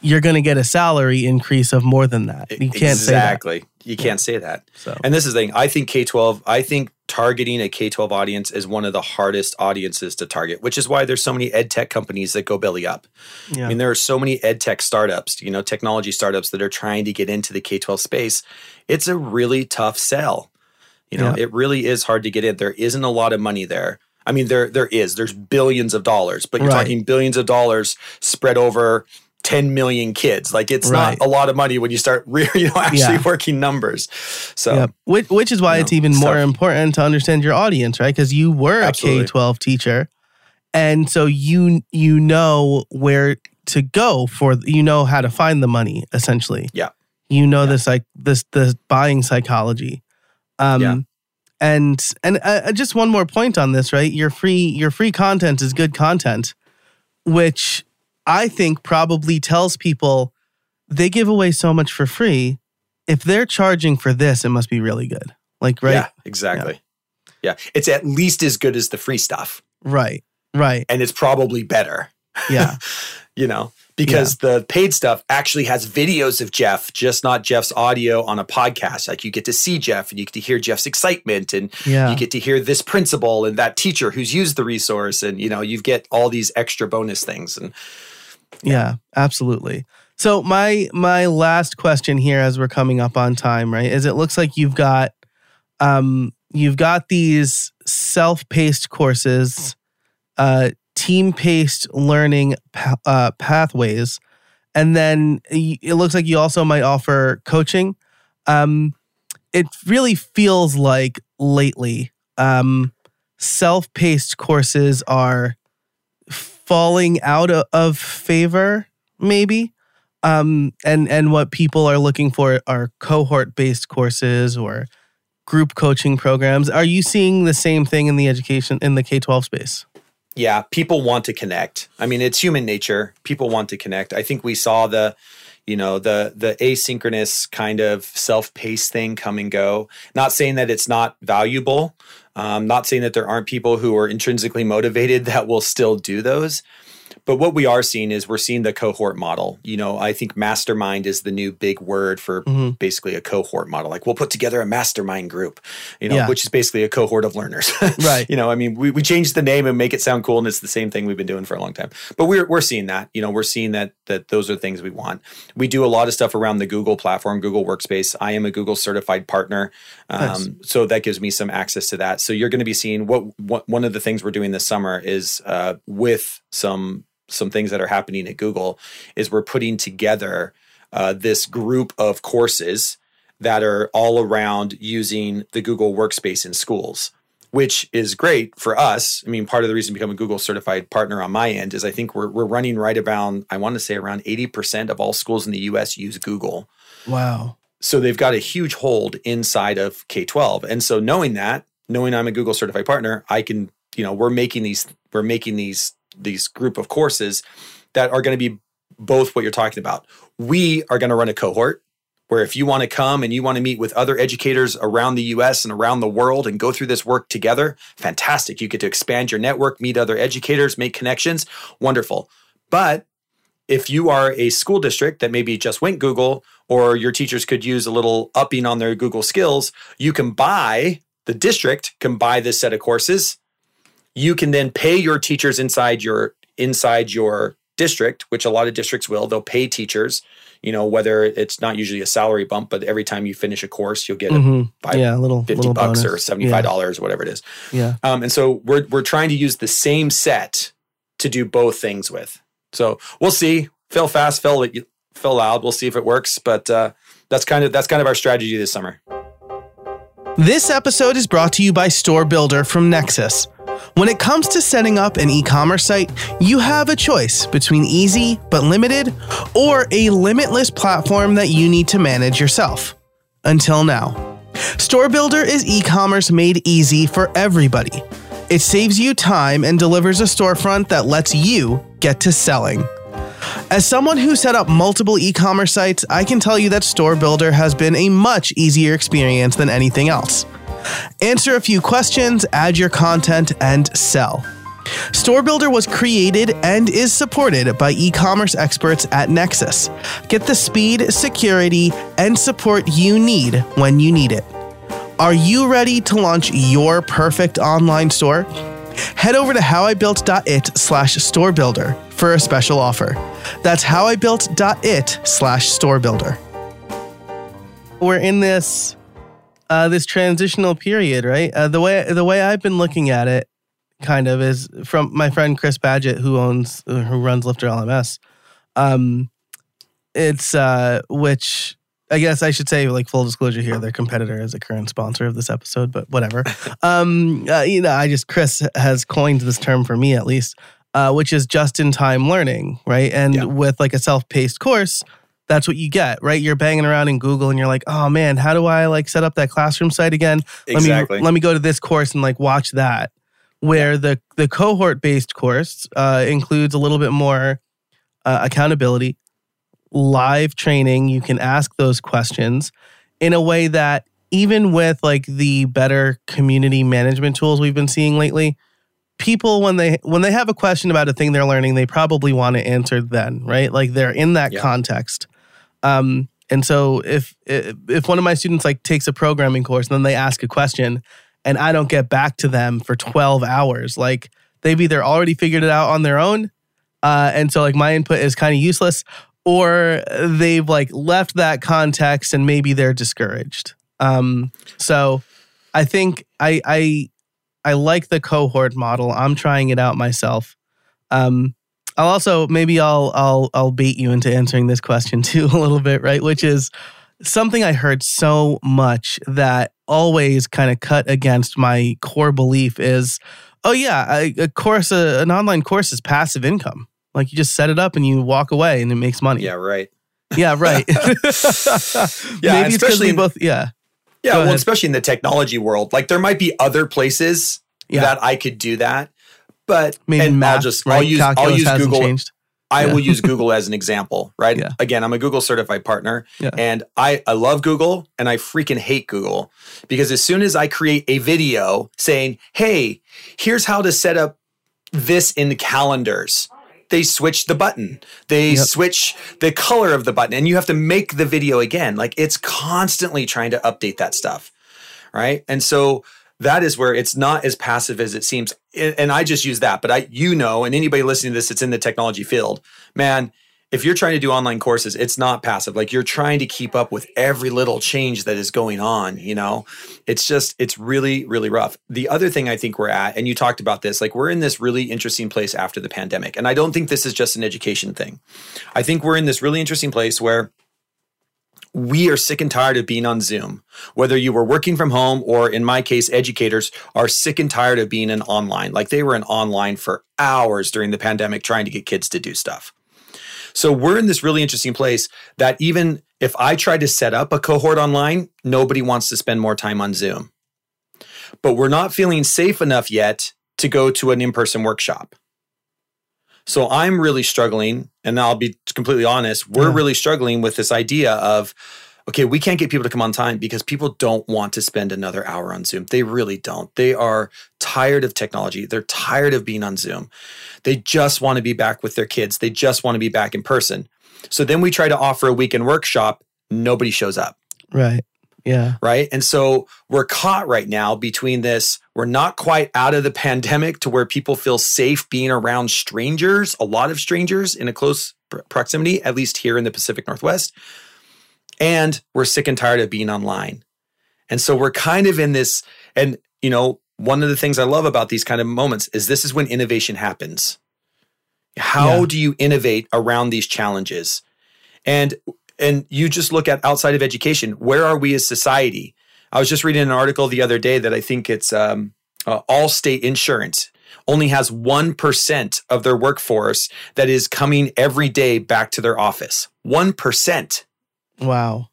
S1: you're going to get a salary increase of more than that." You can't say that.
S2: exactly. You can't say that.
S1: So
S2: And this is the thing. I think K twelve. I think targeting a K twelve audience is one of the hardest audiences to target, which is why there's so many ed tech companies that go belly up.
S1: yeah,
S2: I mean, there are so many ed tech startups, you know, technology startups that are trying to get into the K 12 space. It's a really tough sell. You know,
S1: Yeah.
S2: it really is hard to get in. There isn't a lot of money there. I mean, there there is. There's billions of dollars, but you're
S1: Right.
S2: talking billions of dollars spread over 10 million kids. Like it's
S1: Right.
S2: not a lot of money when you start re- you know actually
S1: Yeah.
S2: working numbers. So
S1: yeah. Which, which is why
S2: you
S1: it's
S2: know,
S1: even more important to understand your audience, right? Because you were a
S2: Absolutely.
S1: K twelve teacher, and so you you know where to go for you know how to find the money essentially.
S2: Yeah.
S1: you know
S2: Yeah.
S1: this like this the buying psychology. Um,
S2: Yeah.
S1: and and uh, just one more point on this, right? Your free your free content is good content, which I think probably tells people they give away so much for free. If they're charging for this, it must be really good. Like right,
S2: yeah, exactly. Yeah. It's at least as good as the free stuff
S1: right, right.
S2: and it's probably better.
S1: Yeah,
S2: you know, because the paid stuff actually has videos of Jeff, just not Jeff's audio on a podcast. Like you get to see Jeff and you get to hear Jeff's excitement and
S1: yeah.
S2: you get to hear this principal and that teacher who's used the resource and you know, you get all these extra bonus things and
S1: Yeah, absolutely. So my my last question here as we're coming up on time, right? Is it looks like you've got um you've got these self-paced courses, uh team-paced learning pa- uh, pathways, and then it looks like you also might offer coaching. Um it really feels like lately um self-paced courses are falling out of favor maybe um and and what people are looking for are cohort based courses or group coaching programs are you seeing the same thing in the education in the K12 space
S2: yeah, people want to connect. I mean, it's human nature. People want to connect. I think we saw the, you know, the the asynchronous kind of self-paced thing come and go. Not saying that it's not valuable. Um, not saying that there aren't people who are intrinsically motivated that will still do those. But what we are seeing is we're seeing the cohort model. You know, I think mastermind is the new big word for
S1: Mhm.
S2: basically a cohort model. Like we'll put together a mastermind group, you know,
S1: Yeah.
S2: which is basically a cohort of learners.
S1: Right.
S2: you know, I mean, we, we changed the name and make it sound cool, and it's the same thing we've been doing for a long time. But we're we're seeing that. You know, we're seeing that that those are things we want. We do a lot of stuff around the Google platform, Google Workspace. I am a Google certified partner, um,
S1: Nice.
S2: so that gives me some access to that. So you're going to be seeing what, what one of the things we're doing this summer is uh, with some some things that are happening at Google is we're putting together uh, this group of courses that are all around using the Google Workspace in schools, which is great for us. I mean, part of the reason to become a Google certified partner on my end is I think we're, we're running right around, I want to say around 80% of all schools in the US use Google.
S1: wow
S2: So they've got a huge hold inside of K 12. And so knowing that, knowing I'm a Google certified partner, I can, you know, we're making these, we're making these, these group of courses that are going to be both what you're talking about. We are going to run a cohort where if you want to come and you want to meet with other educators around the US and around the world and go through this work together, fantastic. You get to expand your network, meet other educators, make connections, wonderful. But if you are a school district that maybe just went Google or your teachers could use a little upping on their Google skills, you can buy, the district can buy this set of courses. You can then pay your teachers inside your inside your district, which a lot of districts will. They'll pay teachers, you know, whether it's not usually a salary bump, but every time you finish a course, you'll get a
S1: Mhm.
S2: five-
S1: yeah a little
S2: 50
S1: little
S2: bucks or $75, whatever it is.
S1: yeah,
S2: Um, and so we're we're trying to use the same set to do both things with. So we'll see. Fail fast, fail fail loud. We'll see if it works. But uh, that's kind of that's kind of our strategy this summer.
S1: This episode is brought to you by Store Builder from Nexcess. When it comes to setting up an e commerce site, you have a choice between easy but limited or a limitless platform that you need to manage yourself. Until now. Store Builder is e commerce made easy for everybody. It saves you time and delivers a storefront that lets you get to selling. As someone who set up multiple e commerce sites, I can tell you that Store Builder has been a much easier experience than anything else. Answer a few questions, add your content, and sell. Store Builder was created and is supported by e commerce experts at Nexcess. Get the speed, security, and support you need when you need it. Are you ready to launch your perfect online store? Head over to howibuilt.it slash store builder for a special offer. That's howibuilt.it slash store builder. We're in this uh, this transitional period, right? Uh, the way the way I've been looking at it, kind of, is from my friend Chris Badgett, who owns who runs LifterLMS. Um, it's uh, which I guess I should say, like full disclosure here, their competitor is a current sponsor of this episode, but whatever. um, uh, you know, I just Chris has coined this term for me at least, uh, which is just-in-time learning, right? And
S2: Yeah.
S1: with like a self-paced course, that's what you get, right? You're banging around in Google and you're like, oh man, how do I like set up that classroom site again?
S2: Exactly.
S1: Let me let me go to this course and like watch that. Where the the cohort based course uh, includes a little bit more uh, accountability, live training. You can ask those questions in a way that even with like the better community management tools we've been seeing lately, people when they when they have a question about a thing they're learning, they probably want it answered then, right? Like they're in that
S2: Yeah.
S1: context. Um, and so if if one of my students like takes a programming course and then they ask a question and I don't get back to them for 12 hours, like they've either already figured it out on their own, uh, and so like my input is kind of useless, or they've like left that context and maybe they're discouraged. Um, so I think I I I like the cohort model. I'm trying it out myself. Um, I'll also maybe I'll I'll I'll bait you into answering this question too a little bit, right? Which is something I heard so much that always kind of cut against my core belief is, oh yeah, a, a course, a, an online course is passive income. Like you just set it up and you walk away and it makes money.
S2: Yeah, right.
S1: Yeah, right.
S2: Yeah,
S1: maybe
S2: especially in-
S1: both. Yeah,
S2: Yeah,
S1: Go
S2: well,
S1: ahead.
S2: especially in the technology world, like there might be other places
S1: Yeah.
S2: that I could do that, but
S1: maybe
S2: and
S1: math.
S2: I'll just
S1: right?
S2: I'll use I'll use Google.
S1: changed.
S2: I
S1: Yeah.
S2: will use Google as an example, right?
S1: Yeah.
S2: Again, I'm a Google certified partner,
S1: Yeah.
S2: and I I love Google, and I freaking hate Google because as soon as I create a video saying, "Hey, here's how to set up this in the calendars." They switch the button. They
S1: Yep.
S2: switch the color of the button, and you have to make the video again. Like it's constantly trying to update that stuff right? And so that is where it's not as passive as it seems. And I just use that, but I, you know, and anybody listening to this that's in the technology field, man, if you're trying to do online courses, it's not passive. Like you're trying to keep up with every little change that is going on, you know? It's just, it's really, really rough. The other thing I think we're at, and you talked about this, like we're in this really interesting place after the pandemic. And I don't think this is just an education thing. I think we're in this really interesting place where we are sick and tired of being on Zoom. Whether you were working from home or, in my case, educators are sick and tired of being in online. Like they were in online for hours during the pandemic trying to get kids to do stuff. So we're in this really interesting place that even if I try to set up a cohort online, nobody wants to spend more time on Zoom. But we're not feeling safe enough yet to go to an in person workshop. So I'm really struggling, and I'll be completely honest, we're
S1: Yeah.
S2: really struggling with this idea of okay, we can't get people to come on time because people don't want to spend another hour on Zoom. They really don't. They are tired of technology. They're tired of being on Zoom. They just want to be back with their kids. They just want to be back in person. So then we try to offer a weekend workshop, nobody shows up
S1: Right. Yeah.
S2: right? And so we're caught right now between this. We're not quite out of the pandemic to where people feel safe being around strangers, a lot of strangers in a close proximity, at least here in the Pacific Northwest. And we're sick and tired of being online. And so we're kind of in this, and you know, one of the things I love about these kind of moments is this is when innovation happens. How
S1: Yeah.
S2: do you innovate around these challenges? And and you just look at outside of education, where are we as society? I was just reading an article the other day that I think it's um, uh, Allstate Insurance only has 1% of their workforce that is coming every day back to their office. 1%.
S1: Wow.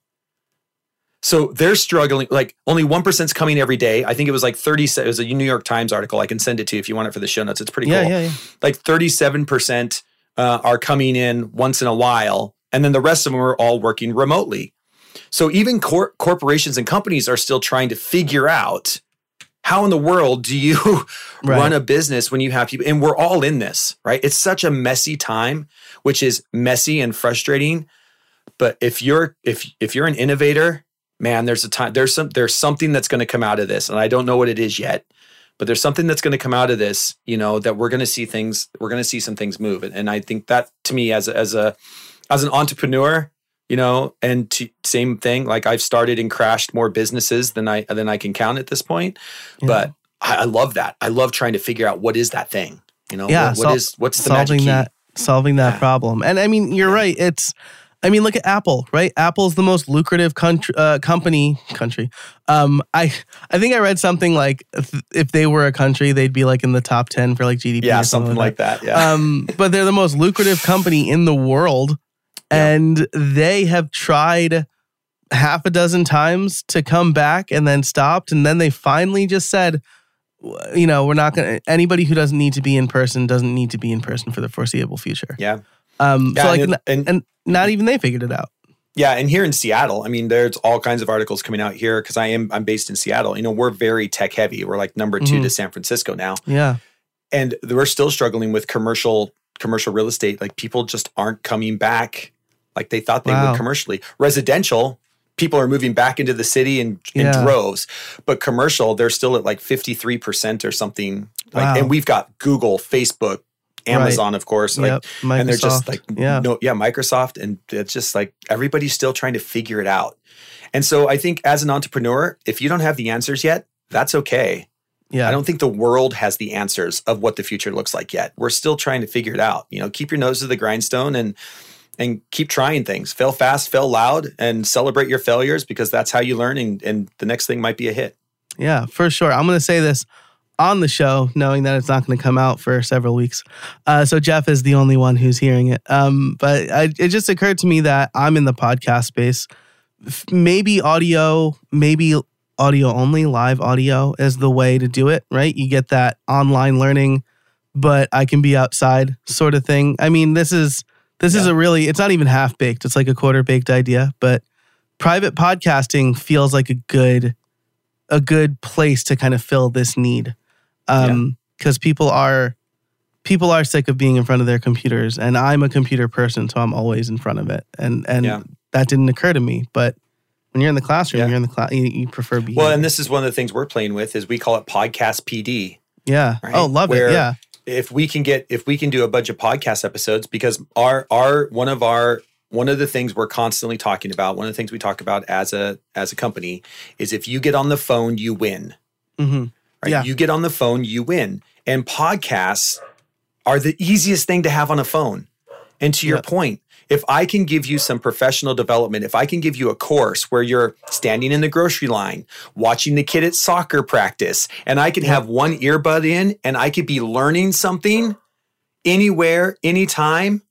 S2: So they're struggling. Like only one is coming every day. I think it was like thirty. It was a New York Times article. I can send it to you if you want it for the show notes. It's pretty
S1: Yeah,
S2: cool.
S1: yeah, yeah.
S2: Like thirty-seven percent uh, are coming in once in a while, and then the rest of them are all working remotely. So even cor- corporations and companies are still trying to figure out how in the world do you
S1: Right.
S2: run a business when you have people, and we're all in this, right? It's such a messy time, which is messy and frustrating. But if you're if if you're an innovator, man, there's a time there's some there's something that's going to come out of this, and I don't know what it is yet, but there's something that's going to come out of this. You know that we're going to see things we're going to see some things move, and, and I think that to me as a, as a as an entrepreneur, you know, and to, same thing. Like I've started and crashed more businesses than I than I can count at this point,
S1: Yeah.
S2: but I, I love that. I love trying to figure out what is that thing. You know,
S1: Yeah,
S2: what, what
S1: sol-
S2: is what's the magic
S1: solving that solving that
S2: Yeah.
S1: problem. And I mean, you're right. It's I mean, look at Apple, right? Apple's the most lucrative country, uh, company. Country. Um, I I think I read something like if, if they were a country, they'd be like in the top ten for like GDP.
S2: Yeah,
S1: or
S2: something like that. Yeah.
S1: um, but they're the most lucrative company in the world. And they have tried half a dozen times to come back and then stopped, and then they finally just said, you know, we're not gonna. Anybody who doesn't need to be in person doesn't need to be in person for the foreseeable future.
S2: yeah.
S1: Um,
S2: Yeah,
S1: so like,
S2: and,
S1: n-
S2: and
S1: and not even they figured it out.
S2: Yeah, and here in Seattle, I mean, there's all kinds of articles coming out here because I am I'm based in Seattle. You know, we're very tech heavy. We're like number 2
S1: Mhm.
S2: to San Francisco now,
S1: Yeah,
S2: and we're still struggling with commercial commercial real estate. Like people just aren't coming back like they thought they
S1: Wow.
S2: would commercially. Residential, people are moving back into the city in, in
S1: Yeah.
S2: droves, but commercial, they're still at like 53 percent or something. Like,
S1: Wow.
S2: and we've got Google, Facebook, Amazon, of course. Like,
S1: yep.
S2: And they're just like
S1: yeah,
S2: no yeah microsoft and it's just like everybody's still trying to figure it out and so i think as an entrepreneur if you don't have the answers yet that's okay
S1: yeah.
S2: i don't think the world has the answers of what the future looks like yet we're still trying to figure it out you know keep your nose to the grindstone and and keep trying things fail fast fail loud and celebrate your failures because that's how you learn and, and the next thing might be a hit
S1: Yeah, for sure. I'm going to say this on the show, knowing that it's not going to come out for several weeks. Uh, so Jeff is the only one who's hearing it. Um, but I, it just occurred to me that I'm in the podcast space. Maybe audio, maybe audio only, live audio is the way to do it, right? You get that online learning, but I can be outside sort of thing. I mean, this is this is a really it's not even half baked. It's like a quarter baked idea, but private podcasting feels like a good a good place to kind of fill this need um because people are people are sick of being in front of their computers and i'm a computer person so i'm always in front of it and and
S2: Yeah.
S1: that didn't occur to me but when you're in the classroom
S2: Yeah.
S1: you're in the class you, you prefer being
S2: well and this is one of the things we're playing with is we call it podcast pd
S1: yeah
S2: right?
S1: oh love
S2: Where-
S1: it yeah
S2: if we can get if we can do a bunch of podcast episodes because our our one of our one of the things we're constantly talking about one of the things we talk about as a as a company is if you get on the phone you win.
S1: Hmm
S2: right?
S1: Yeah.
S2: you get on the phone you win. And podcasts are the easiest thing to have on a phone. And to your
S1: Yeah.
S2: point if i can give you some professional development if i can give you a course where you're standing in the grocery line watching the kid at soccer practice and i can have one earbud in and i could be learning something anywhere anytime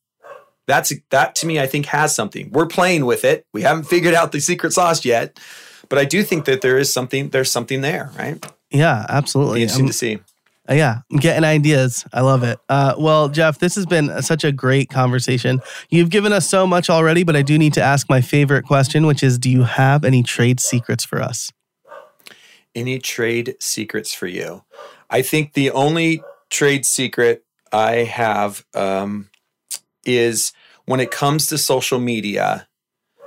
S2: that's that to me i think has something. We're playing with it. We haven't figured out the secret sauce yet but i do think that there is something there's something there right?
S1: Yeah
S2: Be
S1: absolutely.
S2: Interesting
S1: I'm-
S2: to see
S1: Uh, yeah, I'm getting ideas. I love it. Uh, well, Jeff, this has been such a great conversation. You've given us so much already, but I do need to ask my favorite question, which is Do you have any trade secrets for us?
S2: any trade secrets for you i think the only trade secret i have um, is when it comes to social media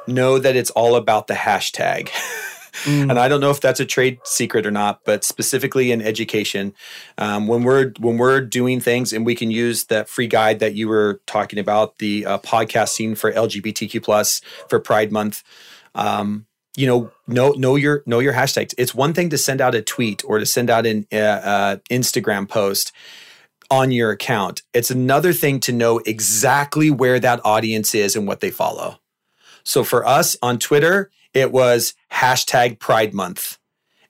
S2: know that it's all about the hashtag
S1: Mm,
S2: and I don't know if that's a trade secret or not, but specifically in education, um, when we're when we're doing things, and we can use that free guide that you were talking about, the uh, podcasting for LGBTQ plus for Pride Month. Um, you know, know know your know your hashtags. It's one thing to send out a tweet or to send out an uh, uh, Instagram post on your account. It's another thing to know exactly where that audience is and what they follow. So for us on Twitter, it was hashtag Pride Month.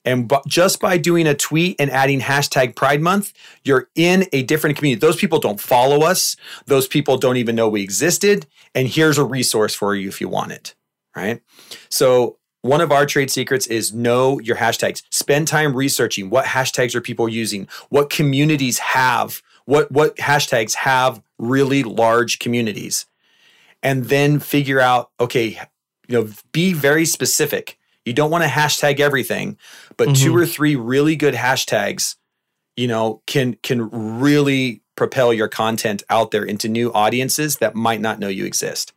S2: And bu- just by doing a tweet and adding hashtag Pride Month, you're in a different community. Those people don't follow us. Those people don't even know we existed. And here's a resource for you if you want it. Right. So one of our trade secrets is know your hashtags. Spend time researching what hashtags are people using, what communities have, what what hashtags have really large communities. And then figure out, okay, you know, be very specific. You don't want to hashtag everything, but mm-hmm. two or three really good hashtags, you know, can can really propel your content out there into new audiences that might not know you exist.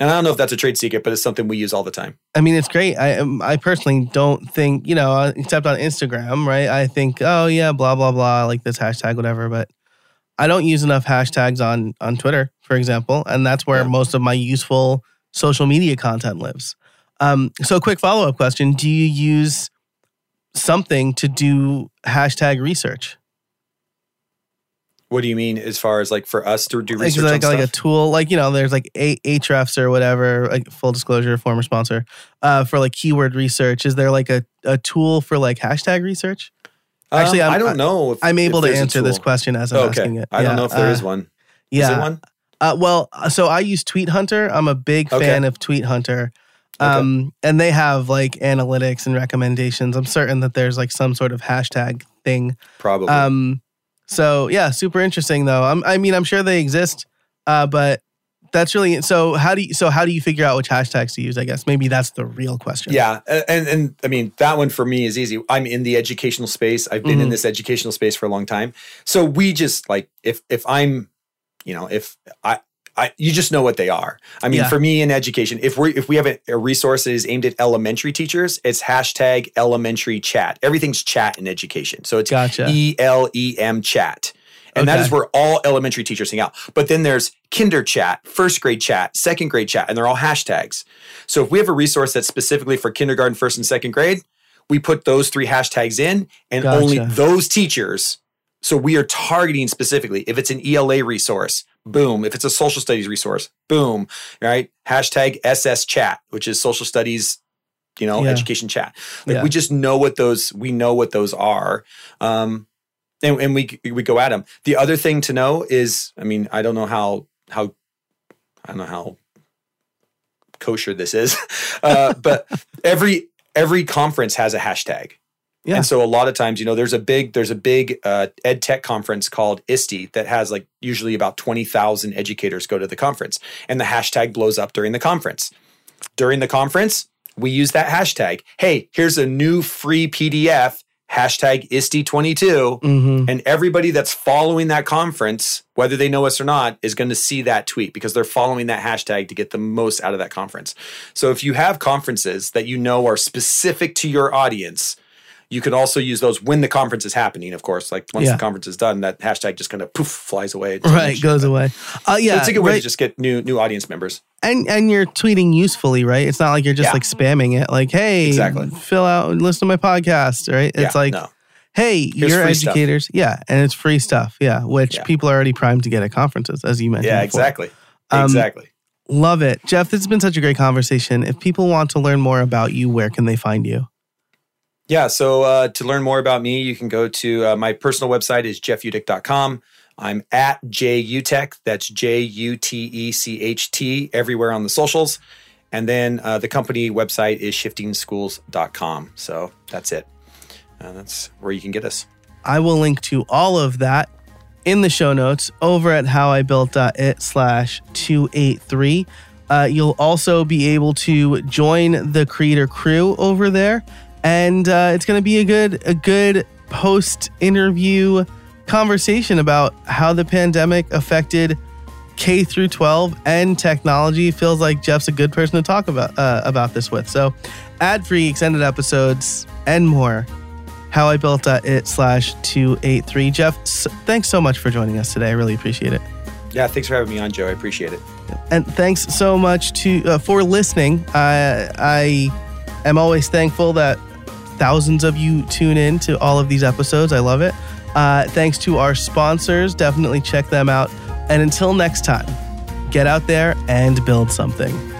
S2: And I don't know if that's a trade secret, but it's something we use all the time.
S1: I mean, it's great. I um, I personally don't think you know, except on Instagram, right? I think, oh yeah, blah blah blah, like this hashtag, whatever. But I don't use enough hashtags on on Twitter, for example, and that's where yeah. most of my useful social media content lives. Um, so, quick follow up question: Do you use something to do hashtag research?
S2: What do you mean as far as like for us to do research?
S1: Like,
S2: like,
S1: like a tool, like you know, there's like a- Ahrefs or whatever. Like full disclosure, former sponsor uh, for like keyword research. Is there like a, a tool for like hashtag research?
S2: Actually, um, I'm, I do not know.
S1: If, I'm able to answer this question as I'm okay. asking it.
S2: I don't know if there uh, is one.
S1: Yeah.
S2: one?
S1: Uh, well, uh, so I use Tweet Hunter. I'm a big okay. fan of Tweet Hunter. Um, okay. and they have like analytics and recommendations. I'm certain that there's like some sort of hashtag thing.
S2: Probably.
S1: Um, so yeah, super interesting though. I'm, I mean, I'm sure they exist, uh, but that's really so. How do you so how do you figure out which hashtags to use? I guess maybe that's the real question.
S2: Yeah, and and I mean that one for me is easy. I'm in the educational space. I've been mm-hmm. in this educational space for a long time. So we just like if if I'm, you know, if I I, you just know what they are. I mean, yeah. for me in education, if we if we have a, a resource that is aimed at elementary teachers, it's hashtag elementary chat. Everything's chat in education, so it's
S1: gotcha.
S2: E L E M chat. And okay. that is where all elementary teachers hang out. But then there's kinder chat, first grade chat, second grade chat, and they're all hashtags. So if we have a resource that's specifically for kindergarten, first and second grade, we put those three hashtags in, and gotcha. only those teachers. So we are targeting specifically. If it's an ELA resource, boom. If it's a social studies resource, boom. Right? Hashtag SS chat, which is social studies, you know, yeah. education chat. Like yeah. we just know what those, we know what those are. Um, and, and we, we go at them. The other thing to know is, I mean, I don't know how, how, I don't know how kosher this is, uh, but every, every conference has a hashtag. Yeah. And so a lot of times, you know, there's a big there's a big uh, ed tech conference called ISTE that has like usually about twenty thousand educators go to the conference, and the hashtag blows up during the conference. During the conference, we use that hashtag. Hey, here's a new free PDF hashtag ISTE22. Mm-hmm. And everybody that's following that conference, whether they know us or not, is going to see that tweet because they're following that hashtag to get the most out of that conference. So if you have conferences that you know are specific to your audience, you could also use those when the conference is happening, of course. Like once yeah. the conference is done, that hashtag just kind of poof flies away.
S1: Right, goes away.
S2: Uh, yeah, so it's a good way right. to just get new new audience members.
S1: And and you're tweeting usefully, right? It's not like you're just yeah. like spamming it. Like, hey,
S2: exactly.
S1: fill out and listen to my podcast, right? It's yeah, like. No. Hey, Here's you're educators. Stuff. Yeah. And it's free stuff. Yeah. Which people are already primed to get at conferences, as you mentioned.
S2: Yeah, before. exactly. Um, exactly.
S1: Love it. Jeff, this has been such a great conversation. If people want to learn more about you, where can they find you?
S2: Yeah. So uh, to learn more about me, you can go to uh, my personal website is jeffutecht.com. I'm at JUtecht. That's J U T E C H T everywhere on the socials. And then uh, the company website is shiftingschools.com. So that's it. Uh, that's where you can get us.
S1: I will link to all of that in the show notes over at howibuilt.it slash 283. Uh, you'll also be able to join the creator crew over there and uh, it's going to be a good a good post interview conversation about how the pandemic affected K through 12 and technology. Feels like Jeff's a good person to talk about uh, about this with. So, ad free extended episodes and more. How I built uh, it slash two eight three. Jeff, so, thanks so much for joining us today. I really appreciate it.
S2: Yeah, thanks for having me on, Joe. I appreciate it.
S1: And thanks so much to uh, for listening. I am always thankful that thousands of you tune in to all of these episodes. I love it. Uh, thanks to our sponsors. Definitely check them out. And until next time, get out there and build something.